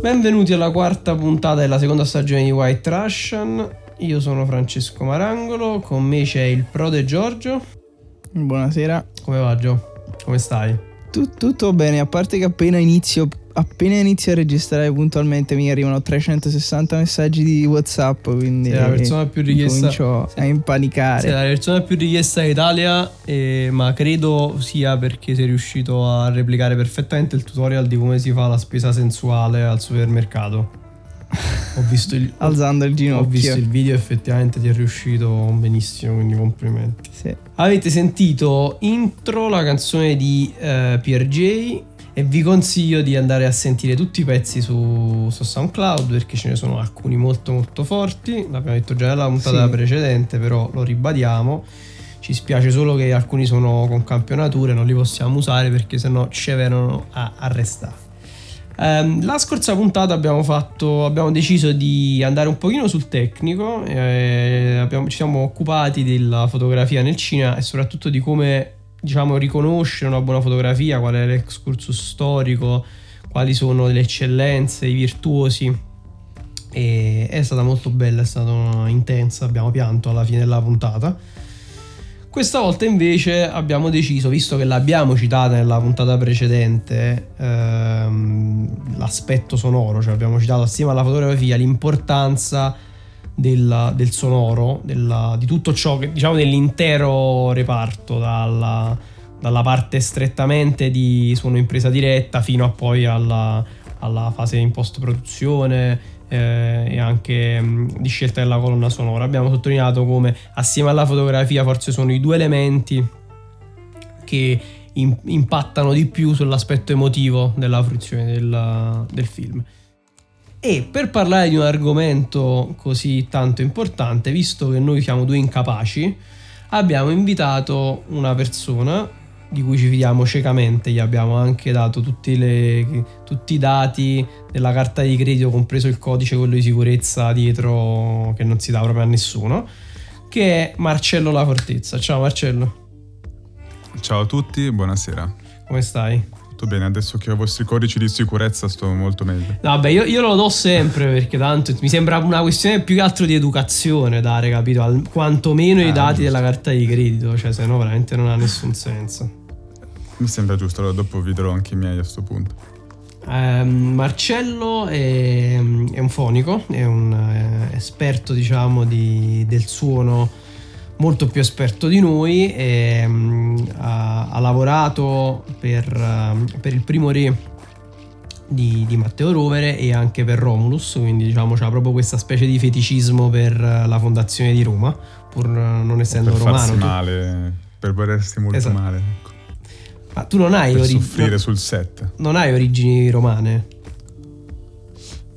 Benvenuti alla quarta puntata della seconda stagione di White Russian. Io sono Francesco Marangolo, con me c'è il prode Giorgio. Buonasera. Come va Gio? Come stai? Tut- tutto bene, a parte che appena inizio, appena inizio a registrare puntualmente mi arrivano 360 messaggi di WhatsApp, quindi Sei la persona più richiesta. comincio a impanicare. Sei la persona più richiesta in Italia, eh, ma credo sia perché sei riuscito a replicare perfettamente il tutorial di come si fa la spesa sensuale al supermercato. Ho visto il, Alzando il ginocchio. ho visto il video, effettivamente ti è riuscito benissimo, quindi complimenti. Sì. Avete sentito intro la canzone di eh, PRJ e vi consiglio di andare a sentire tutti i pezzi su, su SoundCloud perché ce ne sono alcuni molto molto forti. L'abbiamo detto già nella puntata Sì. precedente, però lo ribadiamo. Ci spiace solo che alcuni sono con campionature, non li possiamo usare perché sennò ci vengono a arrestare. Ehm, la scorsa puntata abbiamo, fatto, abbiamo deciso di andare un pochino sul tecnico, eh, abbiamo- ci siamo occupati della fotografia nel cinema e soprattutto di come diciamo, riconoscere una buona fotografia, qual è l'excursus storico, quali sono le eccellenze, i virtuosi. E è stata molto bella, è stata intensa, abbiamo pianto alla fine della puntata. Questa volta invece abbiamo deciso, visto che l'abbiamo citata nella puntata precedente, ehm, l'aspetto sonoro, cioè abbiamo citato assieme alla fotografia l'importanza del, del sonoro, della- di tutto ciò che diciamo dell'intero reparto, dalla, dalla parte strettamente di suono in presa diretta fino a poi alla, alla fase in post-produzione eh, e anche mh, di scelta della colonna sonora. Abbiamo sottolineato come assieme alla fotografia forse sono i due elementi che im- impattano di più sull'aspetto emotivo della fruizione del, del film. E per parlare di un argomento così tanto importante, visto che noi siamo due incapaci, abbiamo invitato una persona di cui ci fidiamo ciecamente, gli abbiamo anche dato tutti, le- tutti i dati della carta di credito, compreso il codice, quello di sicurezza dietro che non si dà proprio a nessuno, che è Marcello La Fortezza. Ciao Marcello, Ciao a tutti, buonasera. come stai? Tutto bene, adesso che ho i vostri codici di sicurezza sto molto meglio. Vabbè, io, io lo do sempre perché tanto mi sembra una questione più che altro di educazione dare, capito? Al, quantomeno i Ah, dati giusto. della carta di credito, cioè se no veramente non ha nessun senso. Mi sembra giusto, allora dopo vi darò anche i miei a sto punto. Ehm, Marcello è, è un fonico, è un eh, esperto, diciamo, di- del suono molto più esperto di noi. e, mm, ha, ha lavorato per, eh, per il primo re di, di Matteo Rovere e anche per Romulus, quindi diciamo c'ha proprio questa specie di feticismo per eh, la fondazione di Roma, pur eh, non essendo per farsi romano. Tu- male, per volersi molto Esatto. male. ecco. ma tu non hai, Per ori- soffrire no- sul set. non hai origini romane.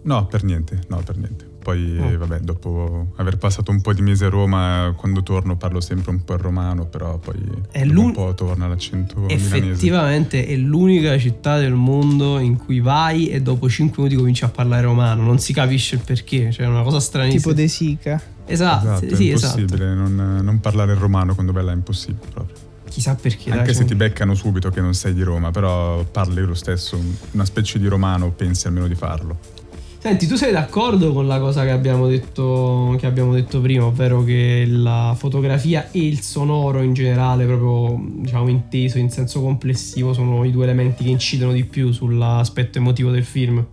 No, per niente, no, per niente. Poi, Oh. vabbè, dopo aver passato un po' di mesi a Roma, quando torno parlo sempre un po' il romano, però poi È un po' torna l'accento milanese. Effettivamente è l'unica città del mondo in cui vai e dopo 5 minuti cominci a parlare romano, non si capisce il perché, cioè è una cosa stranissima. Tipo De Sica. Esatto, Esatto, sì, è esatto. impossibile non, non parlare il romano quando vai là è impossibile proprio. Chissà perché. dai, Anche se cioè- ti beccano subito che non sei di Roma, però parli lo stesso, una specie di romano, pensi almeno di farlo. Senti, tu sei d'accordo con la cosa che abbiamo detto, che abbiamo detto prima, ovvero che la fotografia e il sonoro in generale, proprio diciamo inteso in senso complessivo, sono i due elementi che incidono di più sull'aspetto emotivo del film?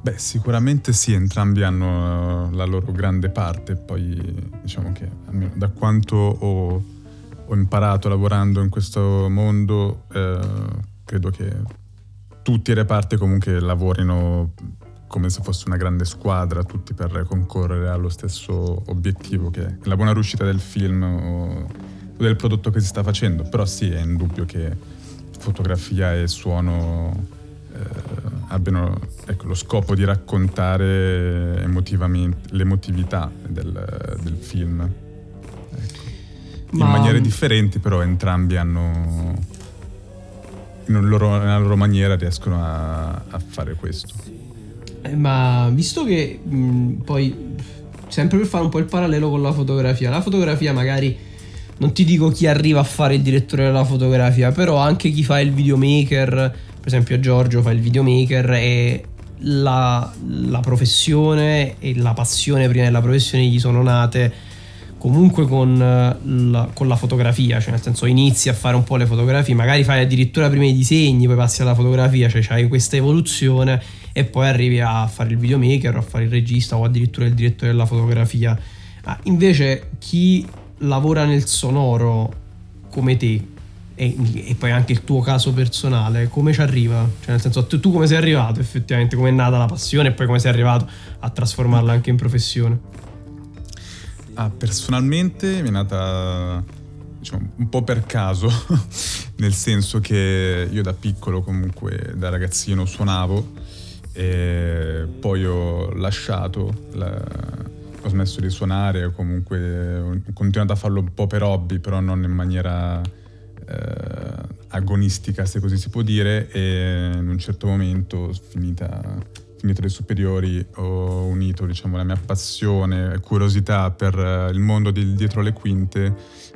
Beh, sicuramente sì, entrambi hanno eh, la loro grande parte, poi diciamo che almeno da quanto ho, ho imparato lavorando in questo mondo, eh, credo che tutti i reparti comunque lavorino come se fosse una grande squadra, tutti per concorrere allo stesso obiettivo che è la buona riuscita del film o, del prodotto che si sta facendo. Però sì, è indubbio che fotografia e suono eh, abbiano ecco, lo scopo di raccontare emotivamente l'emotività del, del film. Ecco. In Ma- maniere differenti, però entrambi hanno loro- nella loro maniera riescono a, a fare questo. Eh, ma visto che mh, poi, sempre per fare un po' il parallelo con la fotografia, la fotografia magari non ti dico chi arriva a fare il direttore della fotografia, però anche chi fa il videomaker, per esempio Giorgio fa il videomaker e la, la professione e la passione prima della professione gli sono nate comunque con la, con la, fotografia, cioè nel senso inizi a fare un po' le fotografie, magari fai addirittura prima i disegni, poi passi alla fotografia, cioè hai questa evoluzione e poi arrivi a fare il videomaker o a fare il regista o addirittura il direttore della fotografia. Ah, invece chi lavora nel sonoro come te e, e, poi anche il tuo caso personale, come ci arriva? Cioè nel senso tu, tu come sei arrivato effettivamente, come è nata la passione e poi come sei arrivato a trasformarla anche in professione? Ah, personalmente mi è nata diciamo, un po' per caso, nel senso che io da piccolo comunque, da ragazzino suonavo e poi ho lasciato, la, ho smesso di suonare, comunque ho continuato a farlo un po' per hobby, però non in maniera eh, agonistica, se così si può dire, e in un certo momento, finita finito le superiori ho unito diciamo, la mia passione e curiosità per eh, il mondo di, dietro le quinte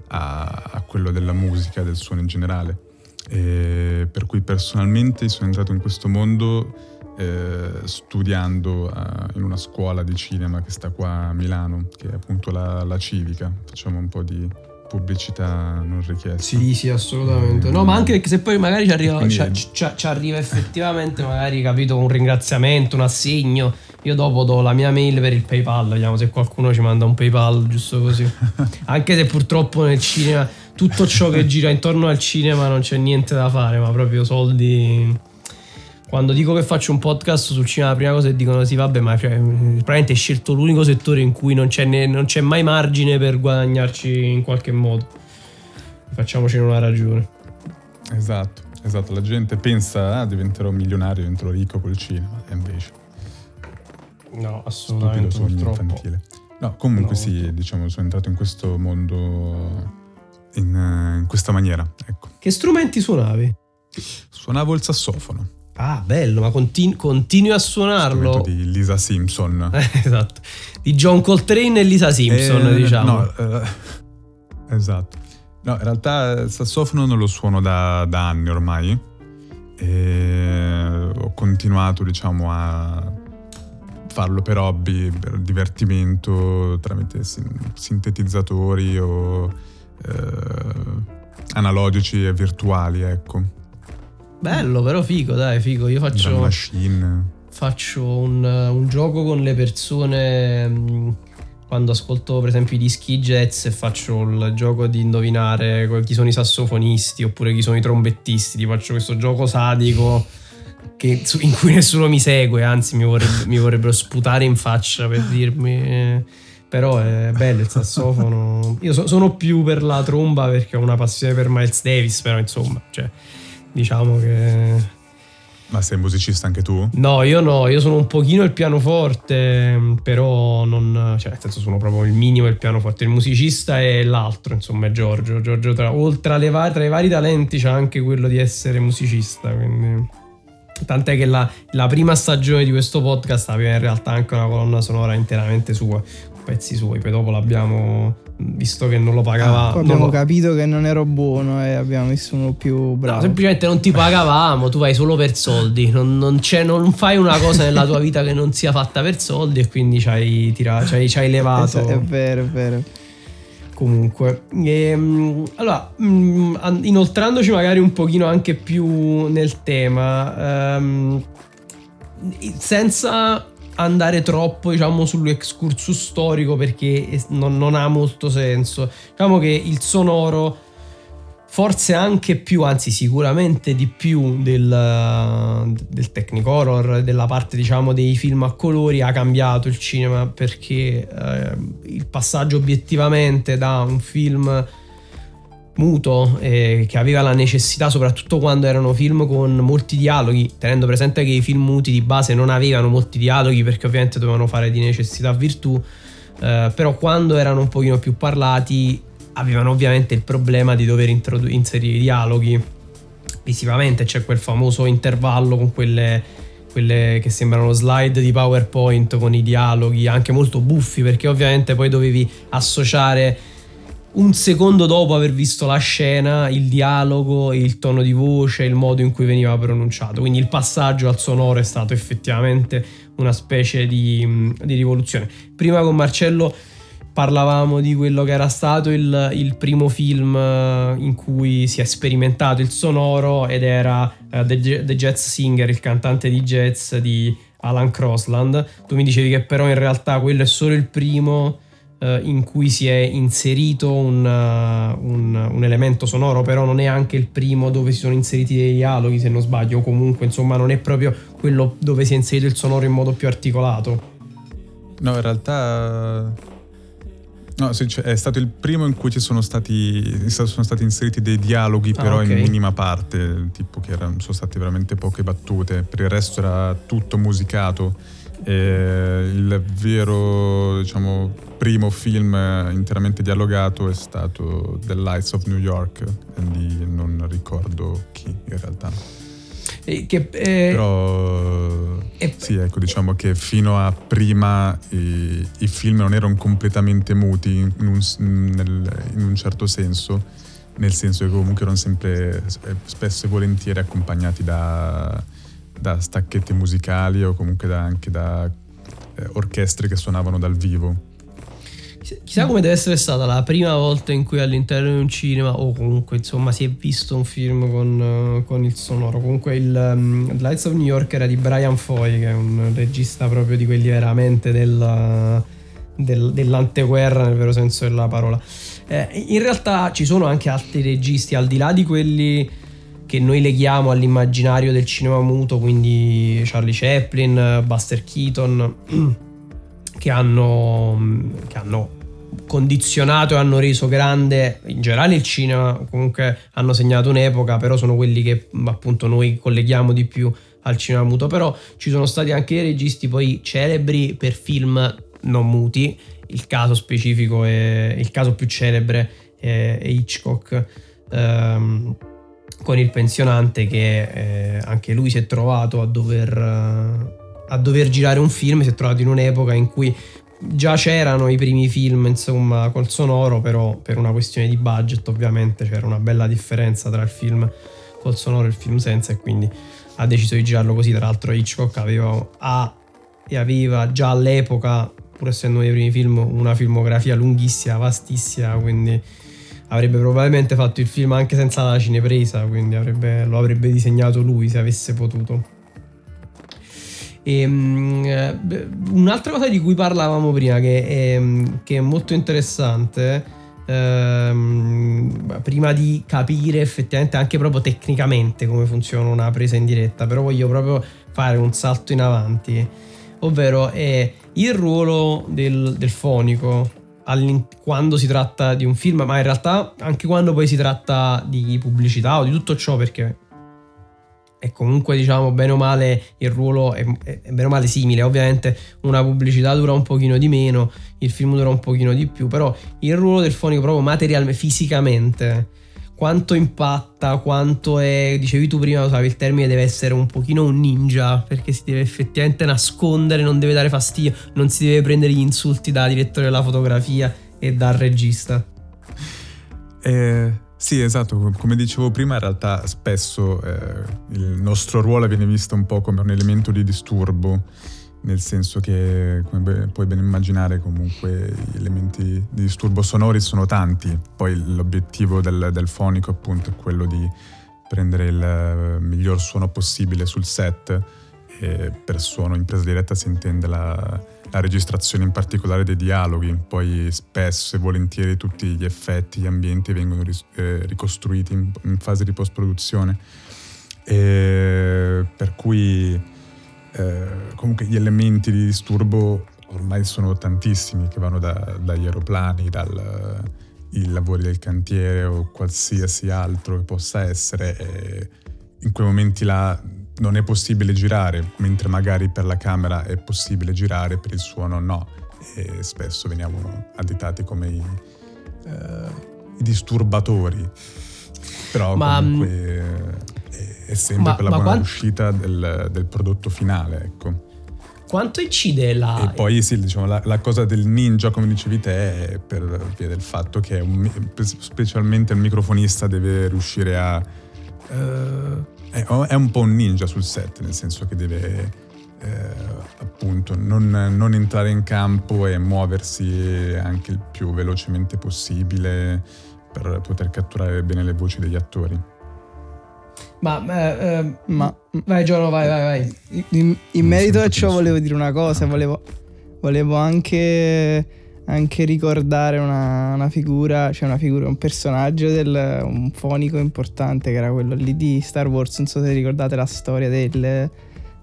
a, a, quello della musica, del suono in generale. E per cui personalmente sono entrato in questo mondo eh, studiando eh, in una scuola di cinema che sta qua a Milano, che è appunto la, la Civica. Facciamo un po' di pubblicità non richiesta. Sì, sì, assolutamente. No, ma anche perché se poi magari ci arriva, ci, ci, ci arriva effettivamente, magari capito, un ringraziamento, un assegno. Io dopo do la mia mail per il PayPal, vediamo se qualcuno ci manda un PayPal, giusto così. anche se purtroppo nel cinema tutto ciò che gira intorno al cinema non c'è niente da fare, ma proprio soldi quando dico che faccio un podcast sul cinema, la prima cosa è dicono sì, vabbè, ma cioè, probabilmente hai scelto l'unico settore in cui non c'è, ne, non c'è mai margine per guadagnarci in qualche modo. Facciamocene una ragione. Esatto, esatto. La gente pensa, ah, diventerò milionario, diventerò ricco col cinema, e invece... No, assolutamente. Stupido sogno infantile. No, comunque no. sì, diciamo, sono entrato in questo mondo in, in questa maniera, ecco. Che strumenti suonavi? Suonavo il sassofono. Ah, bello, ma continu- continui a suonarlo. Di Lisa Simpson. esatto. Di John Coltrane e Lisa Simpson, eh, diciamo. No, eh, esatto. No, in realtà il sassofono non lo suono da, da anni ormai. E ho continuato, diciamo, a farlo per hobby, per divertimento, tramite sintetizzatori o eh, analogici e virtuali, ecco. Bello, però figo, dai, figo. Io faccio. machine. Faccio un, un, gioco con le persone. Mm, quando ascolto, per esempio, i dischi jazz e faccio il gioco di indovinare chi sono i sassofonisti oppure chi sono i trombettisti. Ti faccio questo gioco sadico che, in cui nessuno mi segue, anzi, mi, vorrebbe, mi vorrebbero sputare in faccia per dirmi. Eh, però è bello il sassofono. Io so, sono più per la tromba perché ho una passione per Miles Davis, però insomma, cioè diciamo che... Ma sei musicista anche tu? No, io no, io sono un pochino il pianoforte, però non... cioè nel senso sono proprio il minimo del pianoforte, il musicista è l'altro, insomma, è Giorgio. Giorgio tra, oltre alle, tra i vari talenti c'è anche quello di essere musicista, quindi... Tant'è che la, la, prima stagione di questo podcast aveva in realtà anche una colonna sonora interamente sua, pezzi suoi, poi dopo l'abbiamo visto che non lo pagava. Ah, abbiamo lo... capito che non ero buono e abbiamo messo uno più bravo. No, semplicemente non ti pagavamo, tu vai solo per soldi, non, non, non, fai una cosa nella tua vita che non sia fatta per soldi e quindi ci hai, tirato, ci hai, ci hai levato. È vero, è vero. Comunque, e, ehm, allora, mm, inoltrandoci magari un pochino anche più nel tema, um, senza andare troppo diciamo sull'excursus storico perché non, non, ha molto senso. Diciamo che il sonoro forse anche più anzi sicuramente di più del, del technicolor della parte diciamo dei film a colori ha cambiato il cinema perché eh, il passaggio obiettivamente da un film muto eh, che aveva la necessità, soprattutto quando erano film con molti dialoghi, tenendo presente che i film muti di base non avevano molti dialoghi perché ovviamente dovevano fare di necessità virtù, eh, però quando erano un pochino più parlati avevano ovviamente il problema di dover introdu- inserire i dialoghi. Visivamente, c'è quel famoso intervallo con quelle, quelle che sembrano slide di PowerPoint con i dialoghi anche molto buffi perché ovviamente poi dovevi associare un secondo dopo aver visto la scena, il dialogo, il tono di voce, il modo in cui veniva pronunciato. Quindi il passaggio al sonoro è stato effettivamente una specie di, di rivoluzione. Prima con Marcello parlavamo di quello che era stato il, il, primo film eh, in cui si è sperimentato il sonoro ed era uh, The, The Jazz Singer, il cantante di jazz di Alan Crossland. Tu mi dicevi che però in realtà quello è solo il primo uh, in cui si è inserito un, uh, un, un, elemento sonoro, però non è anche il primo dove si sono inseriti dei dialoghi, se non sbaglio, o comunque insomma non è proprio quello dove si è inserito il sonoro in modo più articolato. No, in realtà No, cioè, è stato il primo in cui ci sono stati, sono stati inseriti dei dialoghi, ah, però okay. in minima parte, tipo che erano, sono state veramente poche battute, per il resto era tutto musicato. E il vero, diciamo, primo film interamente dialogato è stato The Lights of New York, di non ricordo chi in realtà. Eh, che, eh, Però eh, sì, ecco, diciamo che fino a prima i, i film non erano completamente muti in un, nel, in un, certo senso, nel senso che comunque erano sempre spesso e volentieri accompagnati da, da stacchetti musicali o comunque da, anche da eh, orchestre che suonavano dal vivo. Chissà come deve essere stata la prima volta in cui all'interno di un cinema o comunque insomma si è visto un film con, uh, con il sonoro. Comunque il um, Lights of New York era di Brian Foy che è un regista proprio di quelli veramente del, del, dell'anteguerra nel vero senso della parola. Eh, in realtà ci sono anche altri registi al di là di quelli che noi leghiamo all'immaginario del cinema muto, quindi Charlie Chaplin, Buster Keaton che hanno, che hanno condizionato e hanno reso grande in generale il cinema, comunque hanno segnato un'epoca, però sono quelli che appunto noi colleghiamo di più al cinema muto, però ci sono stati anche dei registi poi celebri per film non muti, il caso specifico è il caso più celebre è, Hitchcock. Ehm, con il pensionante che eh, anche lui si è trovato a dover a dover girare un film si è trovato in un'epoca in cui già c'erano i primi film, insomma, col sonoro, però per una questione di budget ovviamente c'era una bella differenza tra il film col sonoro e il film senza e quindi ha deciso di girarlo così. Tra l'altro Hitchcock aveva ha, aveva già all'epoca, pur essendo uno dei primi film, una filmografia lunghissima, vastissima, quindi avrebbe probabilmente fatto il film anche senza la cinepresa, quindi avrebbe, lo avrebbe disegnato lui se avesse potuto. E, um, un'altra cosa di cui parlavamo prima, che è, che è molto interessante, ehm, prima di capire effettivamente anche proprio tecnicamente come funziona una presa in diretta, però voglio proprio fare un salto in avanti, ovvero è il ruolo del, del fonico quando si tratta di un film, ma in realtà anche quando poi si tratta di pubblicità o di tutto ciò, perché è comunque diciamo bene o male il ruolo è, è, bene o male simile. Ovviamente una pubblicità dura un pochino di meno il film dura un pochino di più però il ruolo del fonico proprio materialmente fisicamente quanto impatta quanto è dicevi tu prima usavi il termine deve essere un pochino un ninja perché si deve effettivamente nascondere non deve dare fastidio non si deve prendere gli insulti da direttore della fotografia e dal regista. Eh sì, esatto, come dicevo prima, in realtà spesso eh, il nostro ruolo viene visto un po' come un elemento di disturbo, nel senso che, come puoi ben immaginare, comunque gli elementi di disturbo sonori sono tanti, poi l'obiettivo del, del fonico appunto è quello di prendere il miglior suono possibile sul set. E per suono in presa diretta si intende la la registrazione in particolare dei dialoghi, poi spesso e volentieri tutti gli effetti, gli ambienti vengono eh, ricostruiti in, in, fase di post-produzione. E per cui eh, comunque gli elementi di disturbo ormai sono tantissimi, che vanno da, dagli aeroplani, dai lavori del cantiere o qualsiasi altro che possa essere. E in quei momenti là non è possibile girare, mentre magari per la camera è possibile girare, per il suono no. E spesso veniamo additati come i, eh, i disturbatori. Però ma, comunque è, sempre ma, per la buona quant- uscita del, del, prodotto finale, ecco. quanto incide la... E poi sì, diciamo, la, la, cosa del ninja, come dicevi te, è per via del fatto che un, specialmente il microfonista deve riuscire a... Uh, è, è, un po' un ninja sul set, nel senso che deve eh, appunto non, non, entrare in campo e muoversi anche il più velocemente possibile per poter catturare bene le voci degli attori. Ma, eh, eh, ma vai Giorno, vai, vai, vai. In, in merito a ciò volevo dire una cosa, volevo, volevo anche, anche, ricordare una, una, figura, cioè una figura, un personaggio del un fonico importante che era quello lì di Star Wars, non so se ricordate la storia del,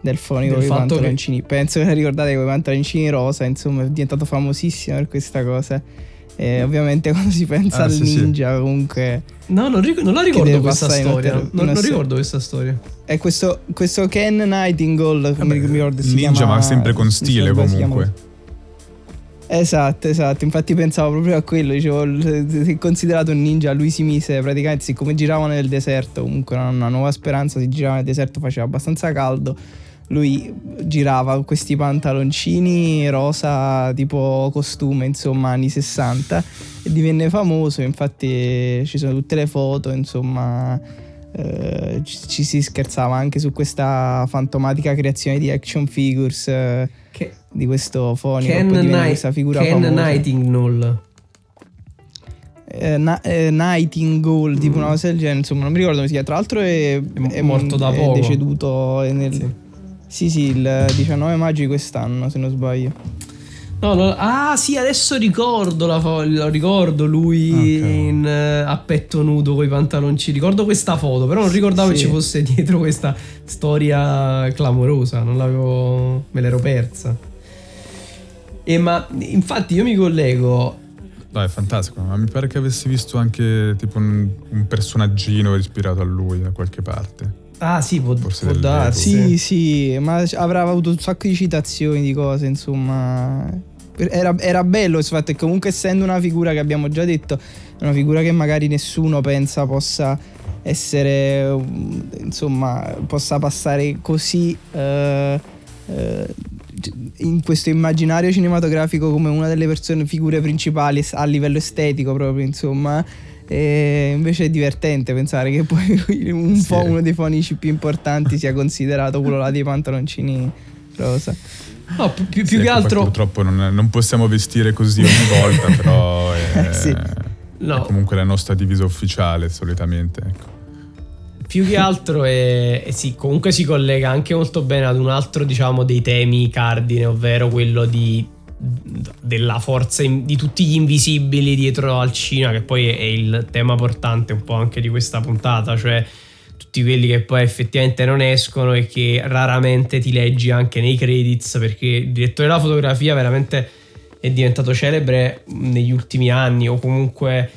del fonico con i pantaloncini. Che... Penso che la ricordate con i pantaloncini rosa, insomma, è diventato famosissimo per questa cosa. E ovviamente quando si pensa ah, al sì, ninja, sì. comunque. No, non, ric- non la ricordo questa storia. Non, non, non ricordo questa storia. È questo, questo Ken Nightingale, come mi ricordo si Ninja, chiama, ma sempre con stile comunque. Esatto, esatto. Infatti pensavo proprio a quello. Dicevo, se considerato un ninja, lui si mise praticamente, siccome giravano nel deserto, comunque una nuova speranza, si girava nel deserto, faceva abbastanza caldo lui girava con questi pantaloncini rosa tipo costume insomma anni 60 e divenne famoso infatti ci sono tutte le foto insomma eh, ci, ci, si scherzava anche su questa fantomatica creazione di action figures eh, che, di questo fonico Ken, Ni- questa figura Ken Nightingale eh, na- eh, Nightingale, tipo una cosa del genere, insomma, non mi ricordo come si chiama. Tra l'altro è, è morto da poco. È deceduto nel, sì. Sì, sì, il 19 maggio di quest'anno, se non sbaglio. No, no, ah sì, adesso ricordo, la fo- ricordo lui okay. in, uh, a petto nudo con i pantaloncini. Ricordo questa foto, però non ricordavo sì. che ci fosse dietro questa storia clamorosa. Non l'avevo. me l'ero persa. E ma infatti io mi collego. Dai, è fantastico. Ma mi pare che avessi visto anche tipo un, un personaggino ispirato a lui da qualche parte. Ah sì, può, può darsi. Sì, sì, ma avrà avuto un sacco di citazioni di cose, insomma. Era, era bello il fatto che comunque essendo una figura che abbiamo già detto, è una figura che magari nessuno pensa possa essere, insomma, possa passare così eh, eh, in questo immaginario cinematografico come una delle persone, figure principali a livello estetico proprio, insomma e invece è divertente pensare che poi un sì. po' uno dei fonici più importanti sia considerato quello là dei pantaloncini rosa. No, più, più, più che ecco, altro. Purtroppo non, non, possiamo vestire così ogni volta, però è, sì. no. è, comunque la nostra divisa ufficiale solitamente. Ecco. Più che altro è, è, sì, comunque si collega anche molto bene ad un altro, diciamo, dei temi cardine, ovvero quello di della forza in, di tutti gli invisibili dietro al cinema, che poi è il tema portante un po' anche di questa puntata, cioè tutti quelli che poi effettivamente non escono e che raramente ti leggi anche nei credits, perché il direttore della fotografia veramente è diventato celebre negli ultimi anni o comunque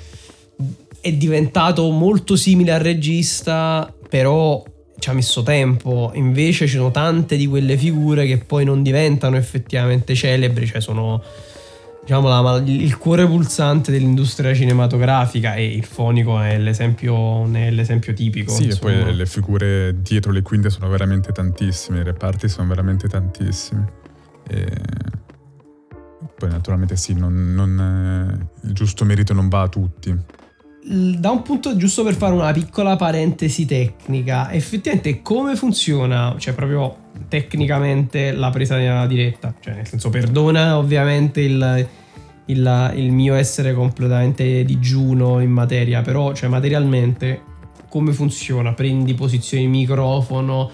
è diventato molto simile al regista, però ci ha messo tempo, invece ci sono tante di quelle figure che poi non diventano effettivamente celebri, cioè sono diciamo la, il cuore pulsante dell'industria cinematografica e il fonico è l'esempio, è l'esempio tipico. Sì, insomma. e poi le figure dietro le quinte sono veramente tantissime, i reparti sono veramente tantissimi. E poi naturalmente sì, non, non, il giusto merito non va a tutti da un punto giusto per fare una piccola parentesi tecnica, effettivamente come funziona, cioè proprio tecnicamente la presa diretta, cioè nel senso perdona ovviamente il, il, il mio essere completamente digiuno in materia, però cioè materialmente come funziona? Prendi posizione microfono,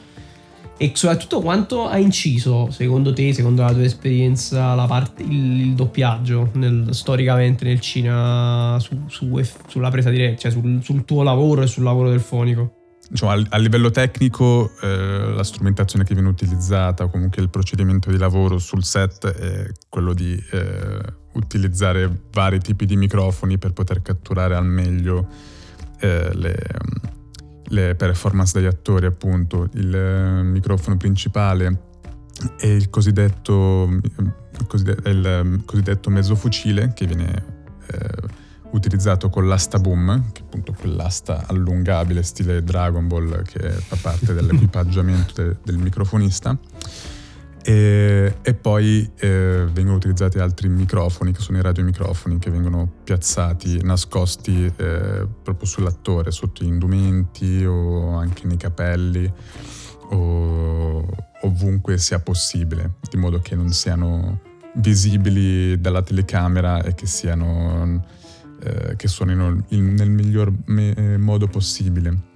e soprattutto quanto ha inciso, secondo te, secondo la tua esperienza, la parte, il, il doppiaggio nel, storicamente nel cinema su, su, sulla presa diretta, cioè sul, sul, tuo lavoro e sul lavoro del fonico? Diciamo, a, a, livello tecnico eh, la strumentazione che viene utilizzata, comunque il procedimento di lavoro sul set è quello di eh, utilizzare vari tipi di microfoni per poter catturare al meglio eh, le le performance degli attori, appunto, il eh, microfono principale è il cosiddetto, il cosiddetto, il ehm, cosiddetto mezzofucile che viene eh, utilizzato con l'asta boom, che è appunto quell'asta allungabile stile Dragon Ball che fa parte dell'equipaggiamento de, del microfonista. E, e poi eh, vengono utilizzati altri microfoni, che sono i radiomicrofoni, che vengono piazzati, nascosti eh, proprio sull'attore, sotto gli indumenti o anche nei capelli o ovunque sia possibile, di modo che non siano visibili dalla telecamera e che siano eh, che suonino in, nel miglior me- modo possibile.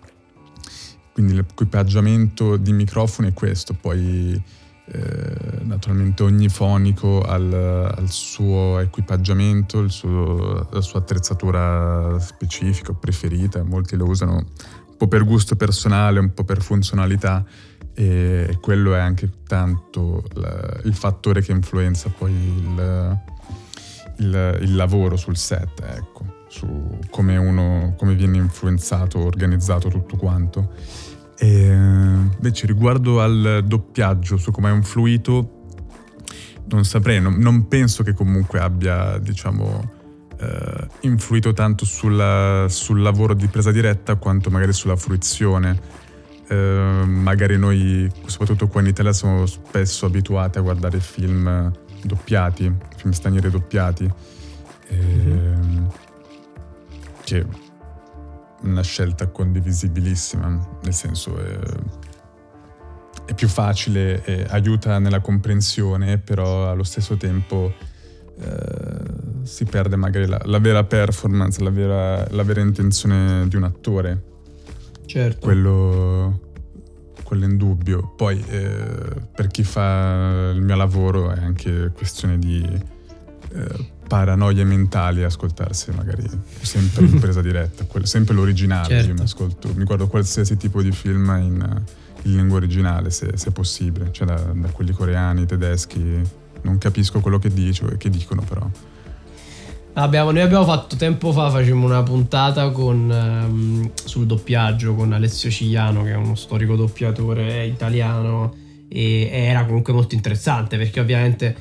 Quindi l'equipaggiamento di microfoni è questo, poi eh, naturalmente ogni fonico ha il suo equipaggiamento, suo, la sua attrezzatura specifica, preferita, molti lo usano un po' per gusto personale, un po' per funzionalità e quello è anche tanto la, il fattore che influenza poi il, il, il lavoro sul set, ecco, su come uno, come viene influenzato, organizzato tutto quanto. E invece riguardo al doppiaggio, su come ha influito, non saprei, non, non penso che comunque abbia, diciamo, eh, influito tanto sulla, sul lavoro di presa diretta quanto magari sulla fruizione eh, magari noi, soprattutto qua in Italia, siamo spesso abituati a guardare film doppiati, film stranieri doppiati, eh, mm-hmm. che è una scelta condivisibilissima, nel senso è, è più facile, e aiuta nella comprensione, però allo stesso tempo eh, si perde magari la, la vera performance, la vera, la vera intenzione di un attore Certo. Quello, quello in dubbio. Poi eh, per chi fa il mio lavoro è anche questione di eh, paranoie mentali ascoltarsi magari sempre in presa diretta, quello, sempre l'originale. Certo. Io mi ascolto, mi guardo qualsiasi tipo di film in, in lingua originale se, se possibile, cioè da, da, quelli coreani, tedeschi. Non capisco quello che, dice, che dicono però. Abbiamo, noi abbiamo fatto tempo fa, facciamo una puntata con, um, sul doppiaggio con Alessio Cigliano, che è uno storico doppiatore italiano, e, era comunque molto interessante perché ovviamente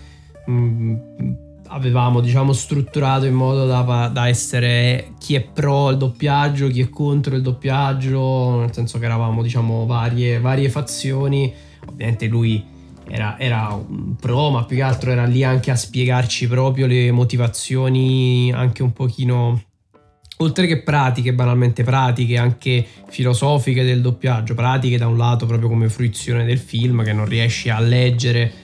um, avevamo diciamo, strutturato in modo da, da, essere chi è pro il doppiaggio, chi è contro il doppiaggio, nel senso che eravamo diciamo, varie, varie fazioni. Ovviamente lui era, era, un pro, ma più che altro era lì anche a spiegarci proprio le motivazioni anche un pochino, oltre che pratiche, banalmente pratiche, anche filosofiche del doppiaggio, pratiche da un lato proprio come fruizione del film che non riesci a leggere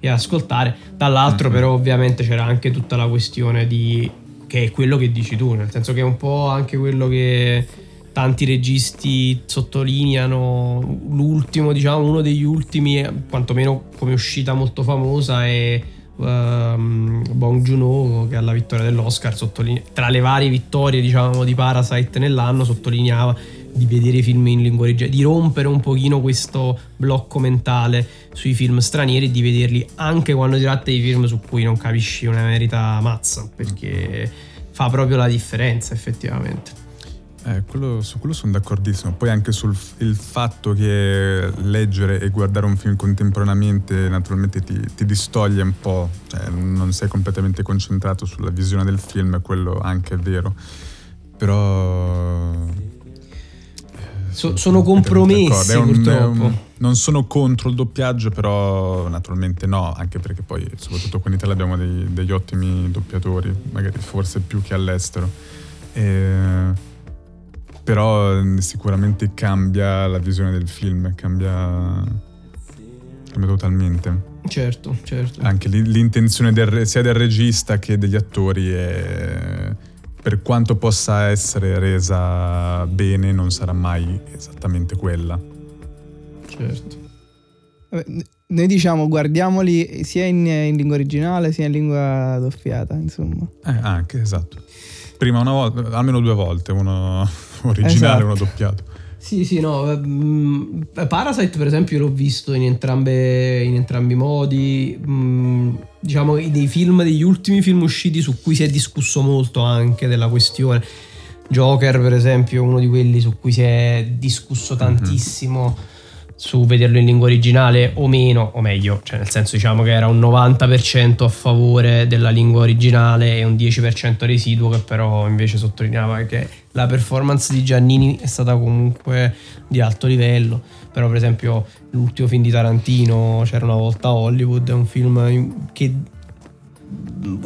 e ascoltare, dall'altro mm-hmm. però ovviamente c'era anche tutta la questione di che è quello che dici tu, nel senso che è un po' anche quello che tanti registi sottolineano l'ultimo, diciamo, uno degli ultimi, quantomeno come uscita molto famosa è um, Bong Joon-ho che alla vittoria dell'Oscar sottoline- tra le varie vittorie, diciamo, di Parasite nell'anno sottolineava di vedere film in lingua originale, di rompere un pochino questo blocco mentale sui film stranieri e di vederli anche quando si tratta di film su cui non capisci una merita mazza, perché fa proprio la differenza effettivamente. Eh, quello, su quello sono d'accordissimo. Poi anche sul fatto che leggere e guardare un film contemporaneamente naturalmente ti, ti distoglie un po', cioè non sei completamente concentrato sulla visione del film, quello anche è vero. Però... So, sono compromessi un, purtroppo. Un, non sono contro il doppiaggio, però naturalmente no, anche perché poi soprattutto qua in Italia abbiamo dei, degli ottimi doppiatori, magari forse più che all'estero. E però mm, sicuramente cambia la visione del film, cambia, cambia totalmente. Certo, certo. Anche l'intenzione del, sia del regista che degli attori è, per quanto possa essere resa bene non sarà mai esattamente quella. Certo. Noi diciamo guardiamoli sia in, in, lingua originale sia in lingua doppiata, insomma. Eh, anche, esatto. Prima una volta, almeno due volte, uno originale e uno esatto. doppiato. Sì, sì, no. Mm, Parasite, per esempio, l'ho visto in, entrambe, in entrambi i modi. Mm, diciamo dei film, degli ultimi film usciti su cui si è discusso molto anche della questione. Joker, per esempio, è uno di quelli su cui si è discusso mhm. tantissimo. Mm-hmm. Su vederlo in lingua originale o meno, o meglio, cioè nel senso diciamo che era un 90% a favore della lingua originale e un 10% residuo che però invece sottolineava che la performance di Giannini è stata comunque di alto livello, però per esempio l'ultimo film di Tarantino, C'era una volta Hollywood, è un film che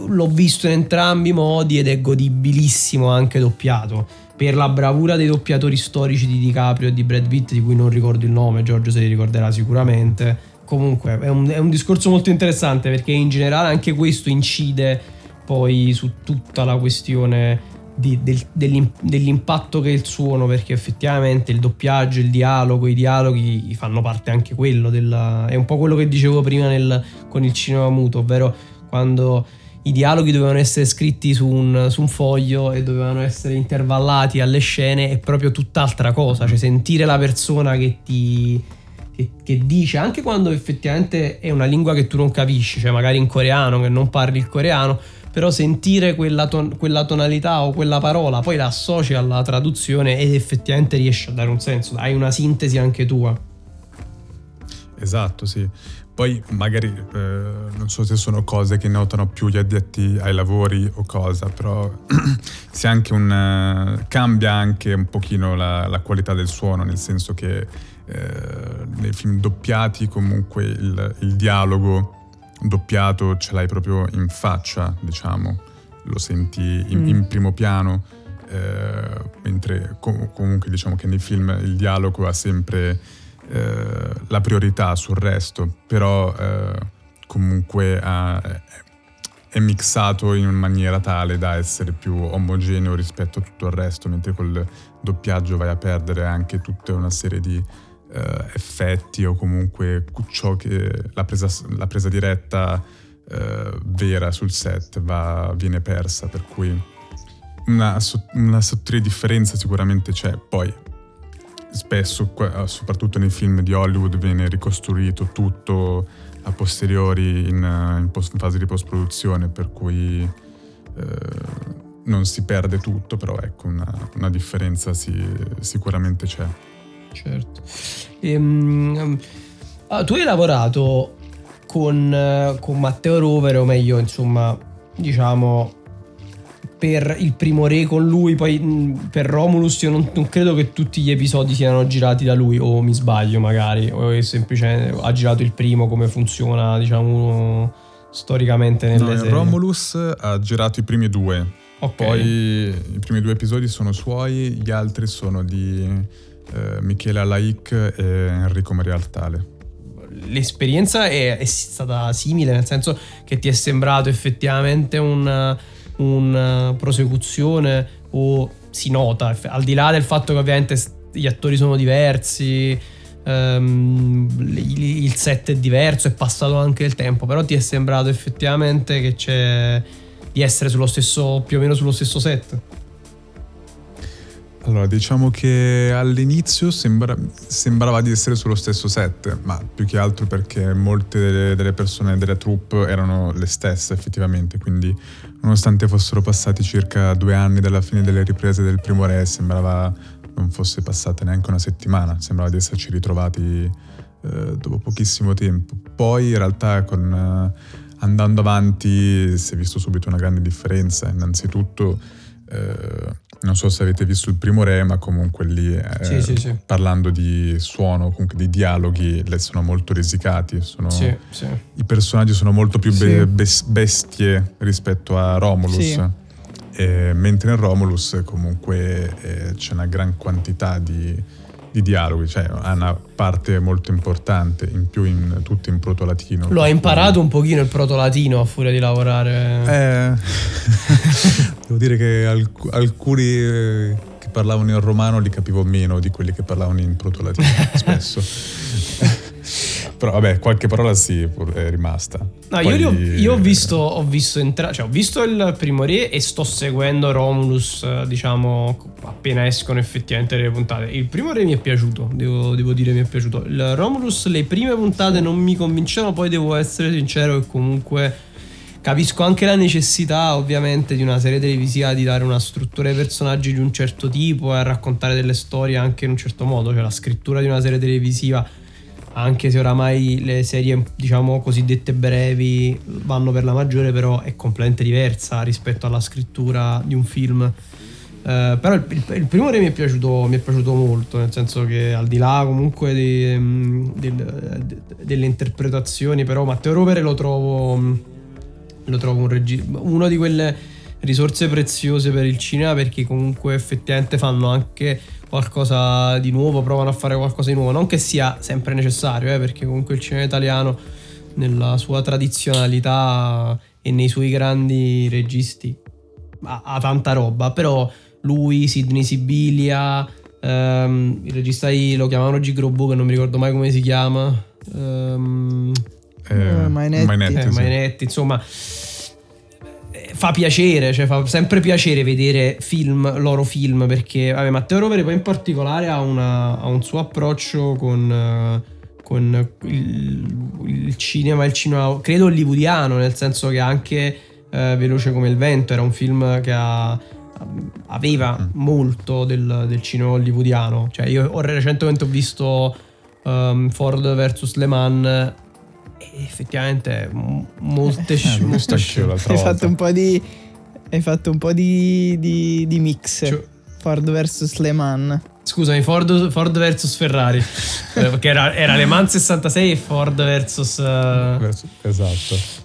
l'ho visto in entrambi i modi ed è godibilissimo anche doppiato per la bravura dei doppiatori storici di DiCaprio e di Brad Pitt, di cui non ricordo il nome, Giorgio se li ricorderà sicuramente. Comunque è un, è un discorso molto interessante perché in generale anche questo incide poi su tutta la questione di, del, dell'impatto che è il suono, perché effettivamente il doppiaggio, il dialogo, i dialoghi fanno parte anche quello della, è un po' quello che dicevo prima nel, con il cinema muto, ovvero quando i dialoghi dovevano essere scritti su un, su un, foglio e dovevano essere intervallati alle scene è proprio tutt'altra cosa, cioè sentire la persona che ti che, che, dice, anche quando effettivamente è una lingua che tu non capisci, cioè magari in coreano che non parli il coreano, però sentire quella, ton- quella tonalità o quella parola, poi la associ alla traduzione ed effettivamente riesci a dare un senso, hai una sintesi anche tua. Esatto, sì. Poi magari eh, non so se sono cose che notano più gli addetti ai lavori o cosa, però si anche un, uh, cambia anche un pochino la, la, qualità del suono, nel senso che eh, nei film doppiati comunque il, il, dialogo doppiato ce l'hai proprio in faccia, diciamo, lo senti in, mm. in primo piano, eh, mentre com- comunque diciamo che nei film il dialogo ha sempre eh, la priorità sul resto, però eh, comunque ha, è mixato in maniera tale da essere più omogeneo rispetto a tutto il resto, mentre col doppiaggio vai a perdere anche tutta una serie di eh, effetti o comunque ciò che la presa, la presa diretta eh, vera sul set va, viene persa, per cui una, una sottile differenza sicuramente c'è. Poi spesso, eh, soprattutto nei film di Hollywood, viene ricostruito tutto a posteriori in, eh, in, post, in fase di post-produzione, per cui eh, non si perde tutto, però ecco, una, una differenza si, sicuramente c'è. Certo. Ehm, ah, tu hai lavorato con, eh, con Matteo Rovere, o meglio, insomma, diciamo per il primo re con lui, poi mh, per Romulus io non, non, credo che tutti gli episodi siano girati da lui, o mi sbaglio magari, o è semplicemente ha girato il primo come funziona, diciamo, storicamente nelle no. Romulus ha girato i primi due, okay. poi i primi due episodi sono suoi, gli altri sono di eh, Michele Alaic e Enrico Marialtale l'esperienza è, è, stata simile, nel senso che ti è sembrato effettivamente un, una prosecuzione o si nota, al di là del fatto che ovviamente gli attori sono diversi, um, il set è diverso, è passato anche il tempo, però ti è sembrato effettivamente che c'è di essere sullo stesso, più o meno sullo stesso set. Allora, diciamo che all'inizio sembra, sembrava di essere sullo stesso set, ma più che altro perché molte delle, delle, persone delle troupe erano le stesse effettivamente, quindi nonostante fossero passati circa due anni dalla fine delle riprese del primo re, sembrava non fosse passata neanche una settimana, sembrava di esserci ritrovati eh, dopo pochissimo tempo. Poi in realtà con, eh, andando avanti si è visto subito una grande differenza, innanzitutto... Eh, non so se avete visto il primo re, ma comunque lì eh, sì, sì, sì. parlando di suono, comunque di dialoghi, le sono molto risicati. Sono, I personaggi sono molto più be- bestie rispetto a Romulus. E, mentre in Romulus comunque eh, c'è una gran quantità di, di dialoghi, cioè ha una parte molto importante, in più in, tutto in proto-latino. Lo ha imparato un pochino il proto-latino a furia di lavorare. Eh, devo dire che alc- alcuni eh, che parlavano in romano li capivo meno di quelli che parlavano in proto-latino, spesso. Però vabbè, qualche parola sì, è rimasta. No, Poi... io, ho, io ho visto, ho visto, entra- cioè, ho visto il primo re e sto seguendo Romulus, diciamo, appena escono effettivamente le puntate. Il primo re mi è piaciuto, devo, devo dire mi è piaciuto. Il Romulus, le prime puntate non mi convincevano, poi devo essere sincero che comunque capisco anche la necessità ovviamente di una serie televisiva di dare una struttura ai personaggi di un certo tipo e raccontare delle storie anche in un certo modo, cioè la scrittura di una serie televisiva anche se oramai le serie diciamo cosiddette brevi vanno per la maggiore, però è completamente diversa rispetto alla scrittura di un film. Eh, però il, il, il, primo re mi è, piaciuto, mi è piaciuto molto, nel senso che al di là comunque di, mm, del, de, delle interpretazioni, però Matteo Rovere lo trovo, mm, lo trovo un regista, uno di quelle risorse preziose per il cinema perché comunque effettivamente fanno anche qualcosa di nuovo, provano a fare qualcosa di nuovo, non che sia sempre necessario, eh, perché comunque il cinema italiano nella sua tradizionalità e nei suoi grandi registi ha, ha tanta roba, però lui, Sidney Sibilia, ehm, il regista di, lo chiamavano Gigrobo che non mi ricordo mai come si chiama. Ehm, eh, Mainetti. Mainetti, eh, sì. Mainetti, insomma fa piacere, cioè fa sempre piacere vedere film, loro film, perché vabbè, Matteo Rovere poi in particolare ha, una, ha un suo approccio con, con il, il, cinema, il cinema, credo hollywoodiano, nel senso che anche eh, Veloce come il vento era un film che ha aveva mm. molto del, del, cinema hollywoodiano. Cioè, io ho, recentemente ho visto um, Ford vs. Le Mans effettivamente molte, eh, molte scene. Hai fatto un po' di, hai fatto un po' di, di, di mix. Cioè, Ford vs. Le Mans. Scusami, Ford, Ford vs Ferrari. Eh, perché era, era, Le Mans 66 e Ford vs. Uh... Esatto.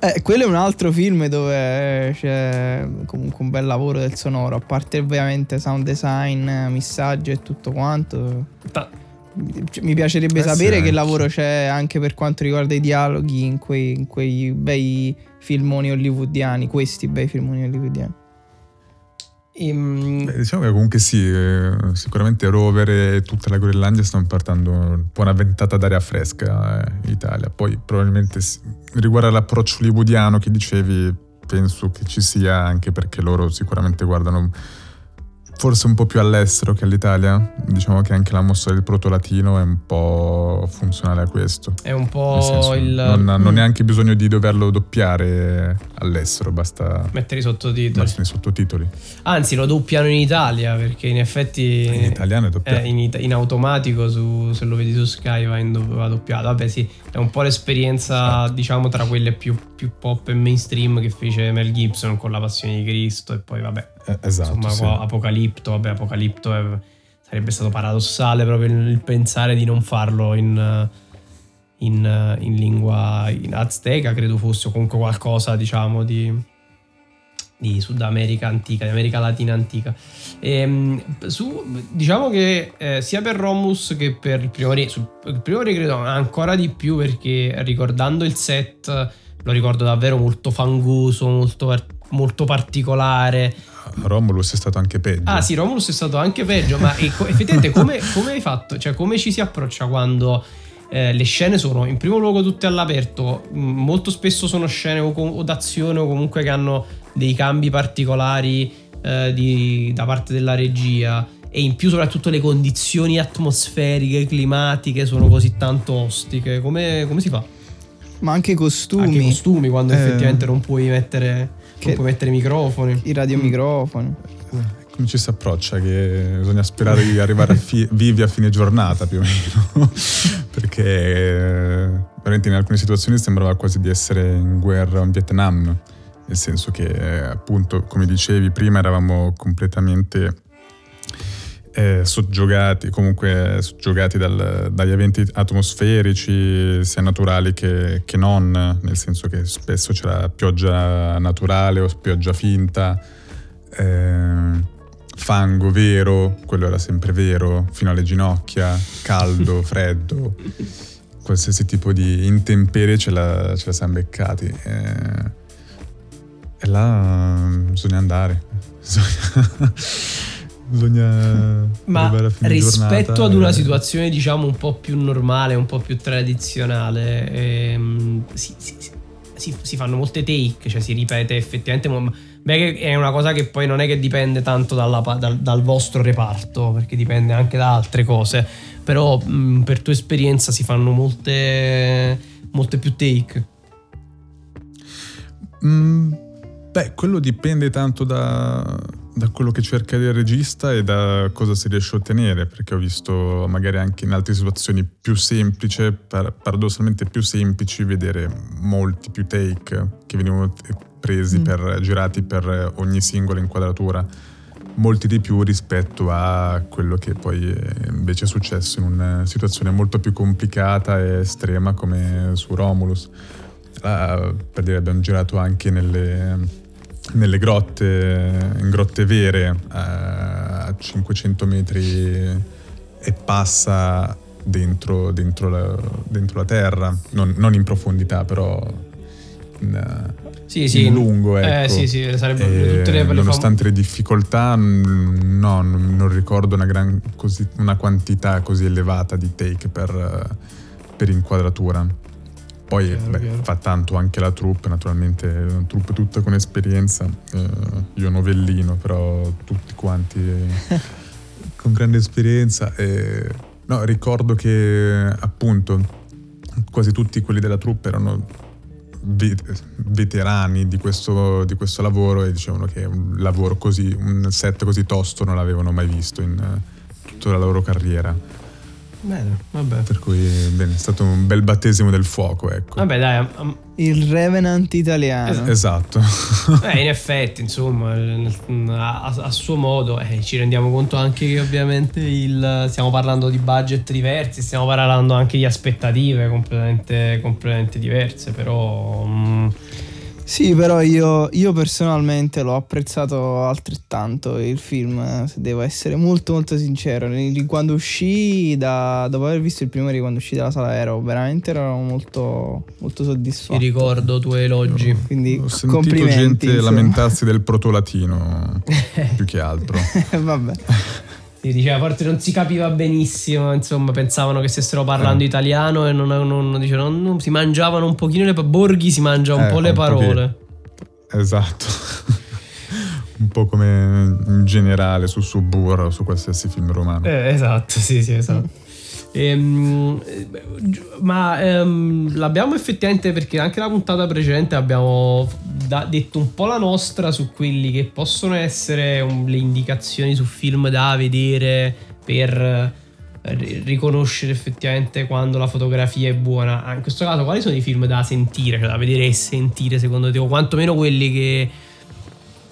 Eh, quello è un altro film dove c'è comunque un bel lavoro del sonoro, a parte ovviamente sound design, missaggio e tutto quanto. Ta- Mi piacerebbe eh sapere sì, che lavoro c'è anche per quanto riguarda i dialoghi in quei, in quei bei filmoni hollywoodiani, questi bei filmoni hollywoodiani. Ehm... Beh, diciamo che comunque sì, eh, sicuramente Rover e tutta la Groenlandia stanno portando un po' una ventata d'aria fresca eh, in Italia. Poi probabilmente riguardo all'approccio hollywoodiano che dicevi, penso che ci sia anche perché loro sicuramente guardano forse un po' più all'estero che all'Italia. Diciamo che anche la mossa del proto-latino è un po' funzionale a questo. È un po' senso, il... Non hanno mm. neanche bisogno di doverlo doppiare all'estero, basta... Mettere i sottotitoli. Basta i sottotitoli. Anzi, lo doppiano in Italia, perché in effetti... In italiano è doppiato. Eh, in, in, automatico, su, se lo vedi su Sky va, in, va doppiato. Vabbè sì, è un po' l'esperienza, esatto. diciamo, tra quelle più, più pop e mainstream che fece Mel Gibson con La Passione di Cristo e poi vabbè eh, esatto. Insomma, sì. Apocalipto, vabbè, Apocalipto è, sarebbe stato paradossale proprio il pensare di non farlo in, in, in lingua in azteca, credo fosse, o comunque qualcosa, diciamo, di, di Sud America antica, di America Latina antica. E, ehm, su, diciamo che eh, sia per Romus che per il primo re, sul, il primo re credo ancora di più perché ricordando il set lo ricordo davvero molto fangoso, molto, molto particolare. Romulus è stato anche peggio. Ah sì, Romulus è stato anche peggio, ma ecco, effettivamente come, come, hai fatto? Cioè come ci si approccia quando eh, le scene sono in primo luogo tutte all'aperto, molto spesso sono scene o, o d'azione o comunque che hanno dei cambi particolari eh, di, da parte della regia e in più soprattutto le condizioni atmosferiche, climatiche sono così tanto ostiche, come, come si fa? Ma anche i costumi. Anche i costumi quando eh. effettivamente non puoi mettere che non puoi mettere microfoni. I radiomicrofoni. Mm. Come ci si approccia? Che bisogna sperare di arrivare a fi- vivi a fine giornata più o meno. Perché veramente in alcune situazioni sembrava quasi di essere in guerra in Vietnam. Nel senso che, appunto, come dicevi prima, eravamo completamente eh, soggiogati, comunque soggiogati dal, dagli eventi atmosferici, sia naturali che, che, non, nel senso che spesso c'era pioggia naturale o pioggia finta, eh, fango vero, quello era sempre vero, fino alle ginocchia, caldo, freddo, qualsiasi tipo di intemperie ce la, ce la siamo beccati. Eh, e là bisogna andare. Bisogna bisogna ma rispetto ad una situazione diciamo un po' più normale un po' più tradizionale ehm, si, si, si, si, fanno molte take cioè si ripete effettivamente beh è una cosa che poi non è che dipende tanto dalla, dal, dal, vostro reparto perché dipende anche da altre cose però mh, per tua esperienza si fanno molte molte più take. Mm, beh quello dipende tanto da da quello che cerca il regista e da cosa si riesce a ottenere, perché ho visto magari anche in altre situazioni più semplici, par- paradossalmente più semplici, vedere molti più take che venivano presi, mm. per, girati per ogni singola inquadratura, molti di più rispetto a quello che poi invece è successo in una situazione molto più complicata e estrema come su Romulus. Ah, per dire abbiamo girato anche nelle nelle grotte, in grotte vere eh, a 500 metri e passa dentro, dentro, la, dentro la, terra, non, non, in profondità però in, sì, sì. in lungo. Eh, ecco. Eh, sì, tutte le, nonostante le, le difficoltà, no, non, ricordo una, gran, così, una, quantità così elevata di take per, per inquadratura. Poi chiaro, beh, chiaro. fa tanto anche la troupe, naturalmente, una troupe tutta con esperienza. Eh, io novellino, però tutti quanti con grande esperienza. E, no, ricordo che appunto quasi tutti quelli della troupe erano veterani di questo, di questo, lavoro e dicevano che un lavoro così, un set così tosto non l'avevano mai visto in tutta la loro carriera. Bene, vabbè. Per cui bene, è stato un bel battesimo del fuoco, ecco. Vabbè, dai. Um, il Revenant italiano. Es- esatto. eh, in effetti, insomma, a, a suo modo eh, ci rendiamo conto anche che ovviamente il, stiamo parlando di budget diversi, stiamo parlando anche di aspettative completamente, completamente diverse, però... Um, sì, però io, io, personalmente l'ho apprezzato altrettanto il film, se devo essere molto molto sincero. Quando uscì, da, dopo aver visto il primo di quando uscì dalla sala, ero veramente ero molto, molto soddisfatto. Ti ricordo tuoi elogi. Quindi Ho sentito complimenti, gente insomma. lamentarsi del protolatino, più che altro. Vabbè. Si diceva, forse non si capiva benissimo, insomma, pensavano che stessero parlando eh. italiano e non, non, dicevano, non, si mangiavano un pochino le Borghi si mangia un eh, po' le parole. Po esatto. un po' come in generale su Suburra o su qualsiasi film romano. Eh, esatto, sì, sì, esatto. Ehm, ma ehm, l'abbiamo effettivamente perché anche la puntata precedente abbiamo da, detto un po' la nostra su quelli che possono essere un, le indicazioni su film da vedere per riconoscere effettivamente quando la fotografia è buona. Ah, in questo caso, quali sono i film da sentire, cioè da vedere e sentire secondo te, o quantomeno quelli che